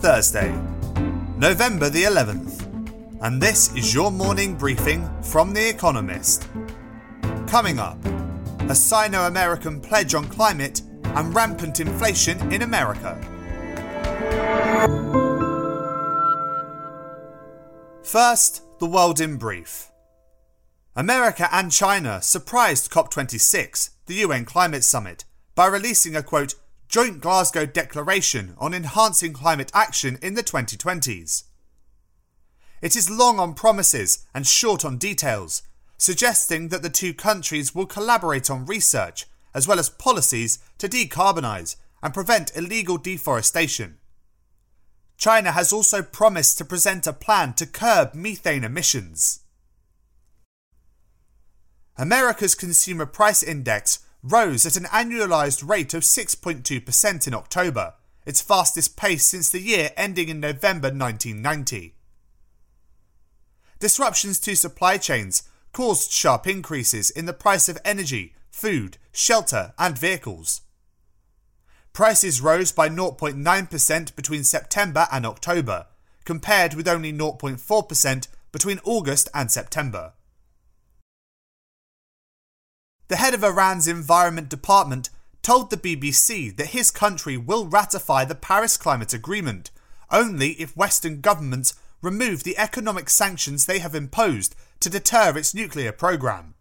Thursday, November the 11th, and this is your morning briefing from The Economist. Coming up, a Sino American pledge on climate and rampant inflation in America. First, the world in brief. America and China surprised COP26, the UN climate summit, by releasing a quote, joint Glasgow declaration on enhancing climate action in the 2020s. It is long on promises and short on details, suggesting that the two countries will collaborate on research as well as policies to decarbonise and prevent illegal deforestation. China has also promised to present a plan to curb methane emissions. America's Consumer Price Index rose at an annualised rate of 6.2% in October, its fastest pace since the year ending in November 1990. Disruptions to supply chains caused sharp increases in the price of energy, food, shelter, and vehicles. Prices rose by 0.9% between September and October, compared with only 0.4% between August and September. The head of Iran's Environment Department told the BBC that his country will ratify the Paris Climate Agreement only if Western governments remove the economic sanctions they have imposed to deter its nuclear program.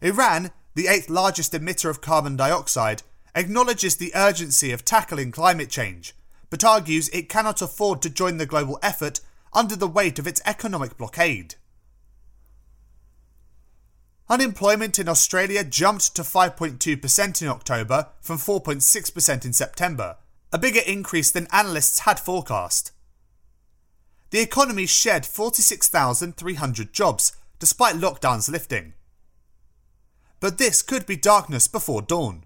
Iran, the eighth largest emitter of carbon dioxide, acknowledges the urgency of tackling climate change, but argues it cannot afford to join the global effort under the weight of its economic blockade. Unemployment in Australia jumped to 5.2% in October from 4.6% in September, a bigger increase than analysts had forecast. The economy shed 46,300 jobs despite lockdowns lifting. But this could be darkness before dawn.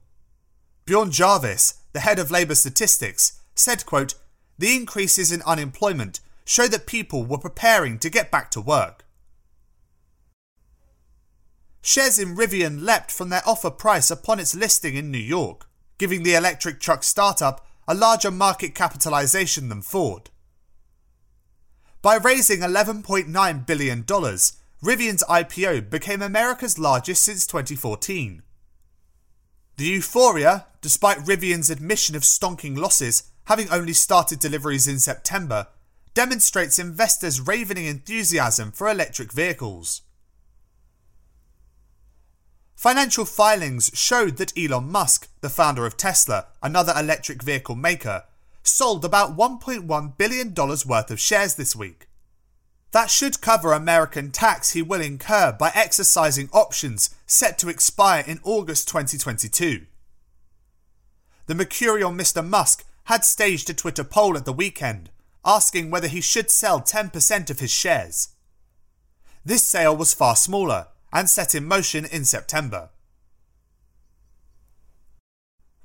Bjorn Jarvis, the head of Labour Statistics, said, quote, The increases in unemployment show that people were preparing to get back to work. Shares in Rivian leapt from their offer price upon its listing in New York, giving the electric truck startup a larger market capitalization than Ford. By raising $11.9 billion, Rivian's IPO became America's largest since 2014. The euphoria, despite Rivian's admission of stonking losses, having only started deliveries in September, demonstrates investors' ravening enthusiasm for electric vehicles. Financial filings showed that Elon Musk, the founder of Tesla, another electric vehicle maker, sold about $1.1 billion worth of shares this week. That should cover American tax he will incur by exercising options set to expire in August 2022. The mercurial Mr. Musk had staged a Twitter poll at the weekend asking whether he should sell 10% of his shares. This sale was far smaller, and set in motion in September.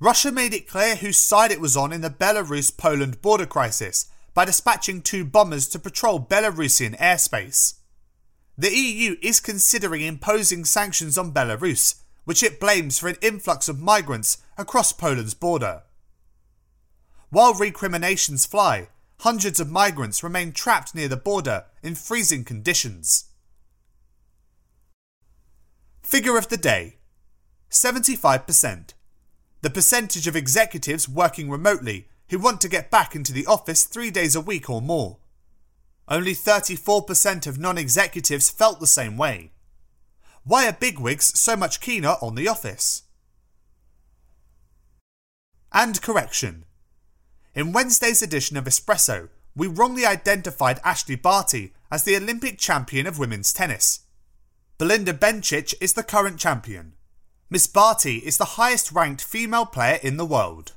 Russia made it clear whose side it was on in the Belarus Poland border crisis by dispatching two bombers to patrol Belarusian airspace. The EU is considering imposing sanctions on Belarus, which it blames for an influx of migrants across Poland's border. While recriminations fly, hundreds of migrants remain trapped near the border in freezing conditions. Figure of the day 75%. The percentage of executives working remotely who want to get back into the office three days a week or more. Only 34% of non executives felt the same way. Why are bigwigs so much keener on the office? And correction. In Wednesday's edition of Espresso, we wrongly identified Ashleigh Barty as the Olympic champion of women's tennis. Belinda Bencic is the current champion. Miss Barty is the highest ranked female player in the world.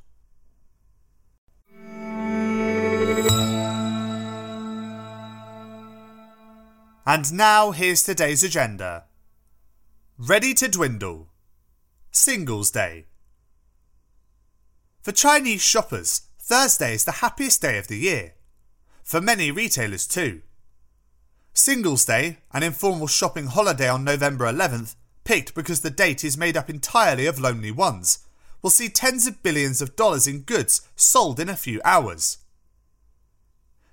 And now here's today's agenda. Ready to dwindle. Singles Day. For Chinese shoppers, Thursday is the happiest day of the year. For many retailers too. Singles Day, an informal shopping holiday on November 11th, picked because the date is made up entirely of lonely ones, will see tens of billions of dollars in goods sold in a few hours.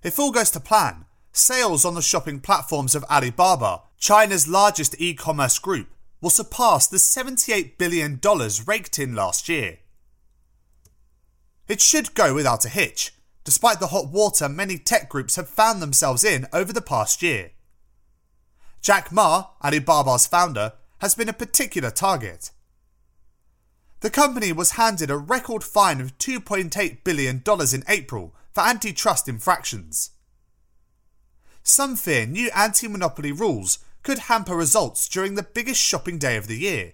If all goes to plan, sales on the shopping platforms of Alibaba, China's largest e commerce group, will surpass the $78 billion raked in last year. It should go without a hitch, despite the hot water many tech groups have found themselves in over the past year. Jack Ma, Alibaba's founder, has been a particular target. The company was handed a record fine of $2.8 billion in April for antitrust infractions. Some fear new anti monopoly rules could hamper results during the biggest shopping day of the year.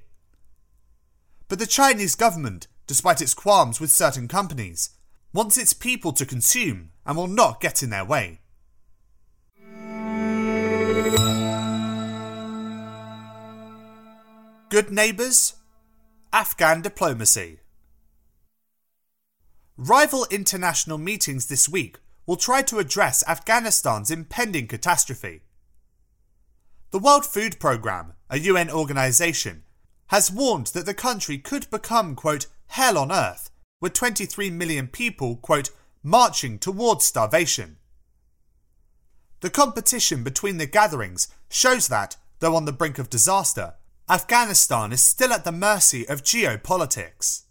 But the Chinese government, despite its qualms with certain companies, wants its people to consume and will not get in their way. Good neighbours? Afghan diplomacy. Rival international meetings this week will try to address Afghanistan's impending catastrophe. The World Food Programme, a UN organisation, has warned that the country could become, quote, hell on earth, with 23 million people, quote, marching towards starvation. The competition between the gatherings shows that, though on the brink of disaster, Afghanistan is still at the mercy of geopolitics.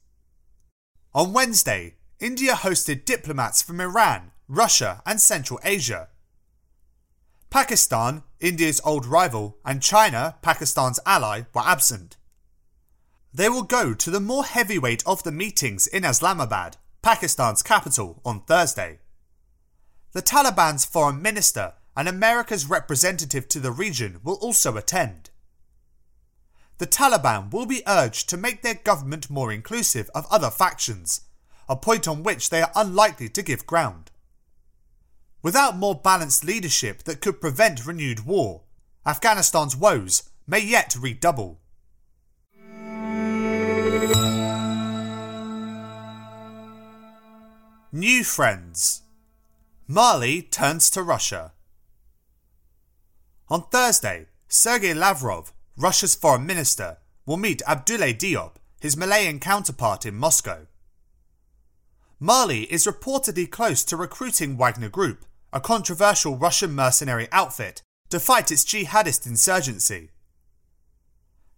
On Wednesday, India hosted diplomats from Iran, Russia, and Central Asia. Pakistan, India's old rival, and China, Pakistan's ally, were absent. They will go to the more heavyweight of the meetings in Islamabad, Pakistan's capital, on Thursday. The Taliban's foreign minister and America's representative to the region will also attend the Taliban will be urged to make their government more inclusive of other factions, a point on which they are unlikely to give ground. Without more balanced leadership that could prevent renewed war, Afghanistan's woes may yet redouble. New friends. Mali turns to Russia. On Thursday, Sergei Lavrov, Russia's foreign minister, will meet Abdoulaye Diop, his Malian counterpart in Moscow. Mali is reportedly close to recruiting Wagner Group, a controversial Russian mercenary outfit, to fight its jihadist insurgency.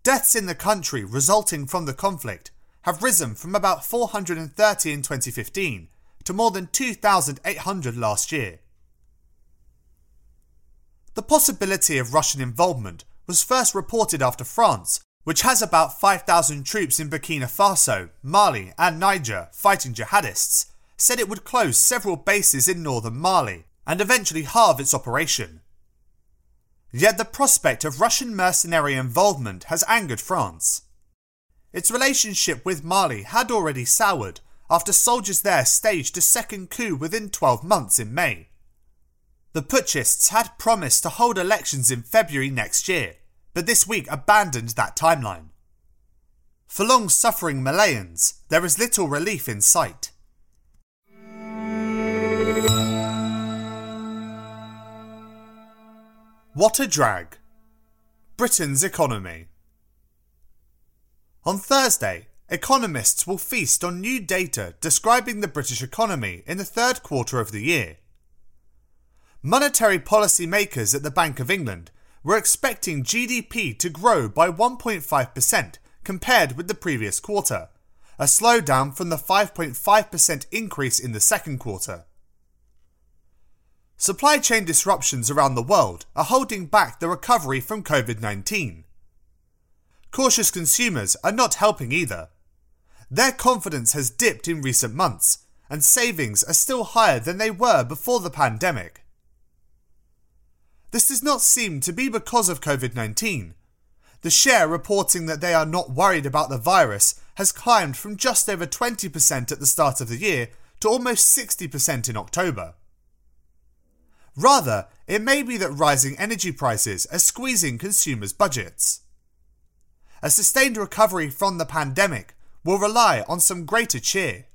Deaths in the country resulting from the conflict have risen from about 430 in 2015 to more than 2,800 last year. The possibility of Russian involvement was first reported after France, which has about 5,000 troops in Burkina Faso, Mali, and Niger fighting jihadists, said it would close several bases in northern Mali and eventually halve its operation. Yet the prospect of Russian mercenary involvement has angered France. Its relationship with Mali had already soured after soldiers there staged a second coup within 12 months in May. The putschists had promised to hold elections in February next year, but this week abandoned that timeline. For long suffering Malians, there is little relief in sight. What a drag. Britain's economy. On Thursday, economists will feast on new data describing the British economy in the third quarter of the year. Monetary policy makers at the Bank of England we're expecting GDP to grow by 1.5% compared with the previous quarter, a slowdown from the 5.5% increase in the second quarter. Supply chain disruptions around the world are holding back the recovery from COVID 19. Cautious consumers are not helping either. Their confidence has dipped in recent months, and savings are still higher than they were before the pandemic. This does not seem to be because of COVID 19. The share reporting that they are not worried about the virus has climbed from just over 20% at the start of the year to almost 60% in October. Rather, it may be that rising energy prices are squeezing consumers' budgets. A sustained recovery from the pandemic will rely on some greater cheer.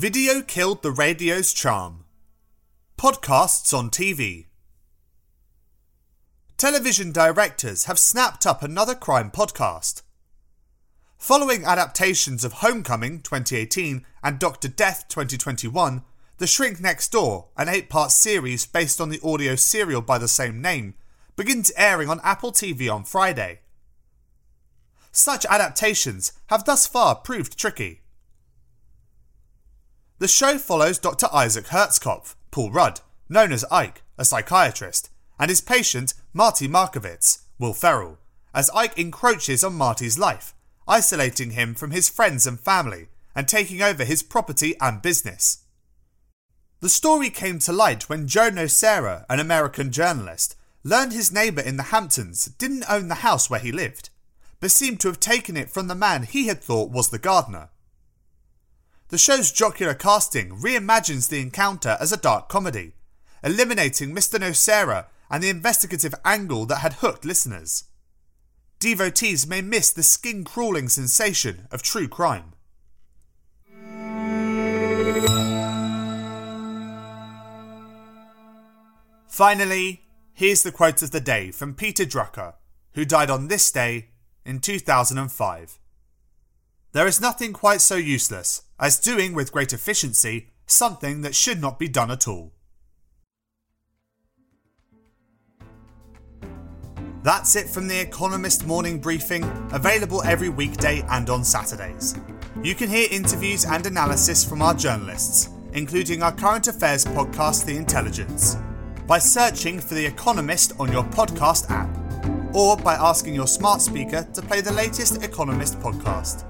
Video killed the radio's charm. Podcasts on TV. Television directors have snapped up another crime podcast. Following adaptations of Homecoming 2018 and Dr. Death 2021, The Shrink Next Door, an eight part series based on the audio serial by the same name, begins airing on Apple TV on Friday. Such adaptations have thus far proved tricky. The show follows Dr. Isaac Herschkopf, Paul Rudd, known as Ike, a psychiatrist, and his patient, Marty Markowitz, Will Ferrell, as Ike encroaches on Marty's life isolating him from his friends and family and taking over his property and business. The story came to light when Joe Nocera, an American journalist, learned his neighbour in the Hamptons didn't own the house where he lived, but seemed to have taken it from the man he had thought was the gardener. The show's jocular casting reimagines the encounter as a dark comedy, eliminating Mr. Nocera and the investigative angle that had hooked listeners devotees may miss the skin crawling sensation of true crime. Finally, here's the quote of the day from Peter Drucker, who died on this day in 2005. There is nothing quite so useless as doing with great efficiency something that should not be done at all. That's it from The Economist Morning Briefing, available every weekday and on Saturdays. You can hear interviews and analysis from our journalists, including our current affairs podcast, The Intelligence, by searching for The Economist on your podcast app, or by asking your smart speaker to play the latest Economist podcast.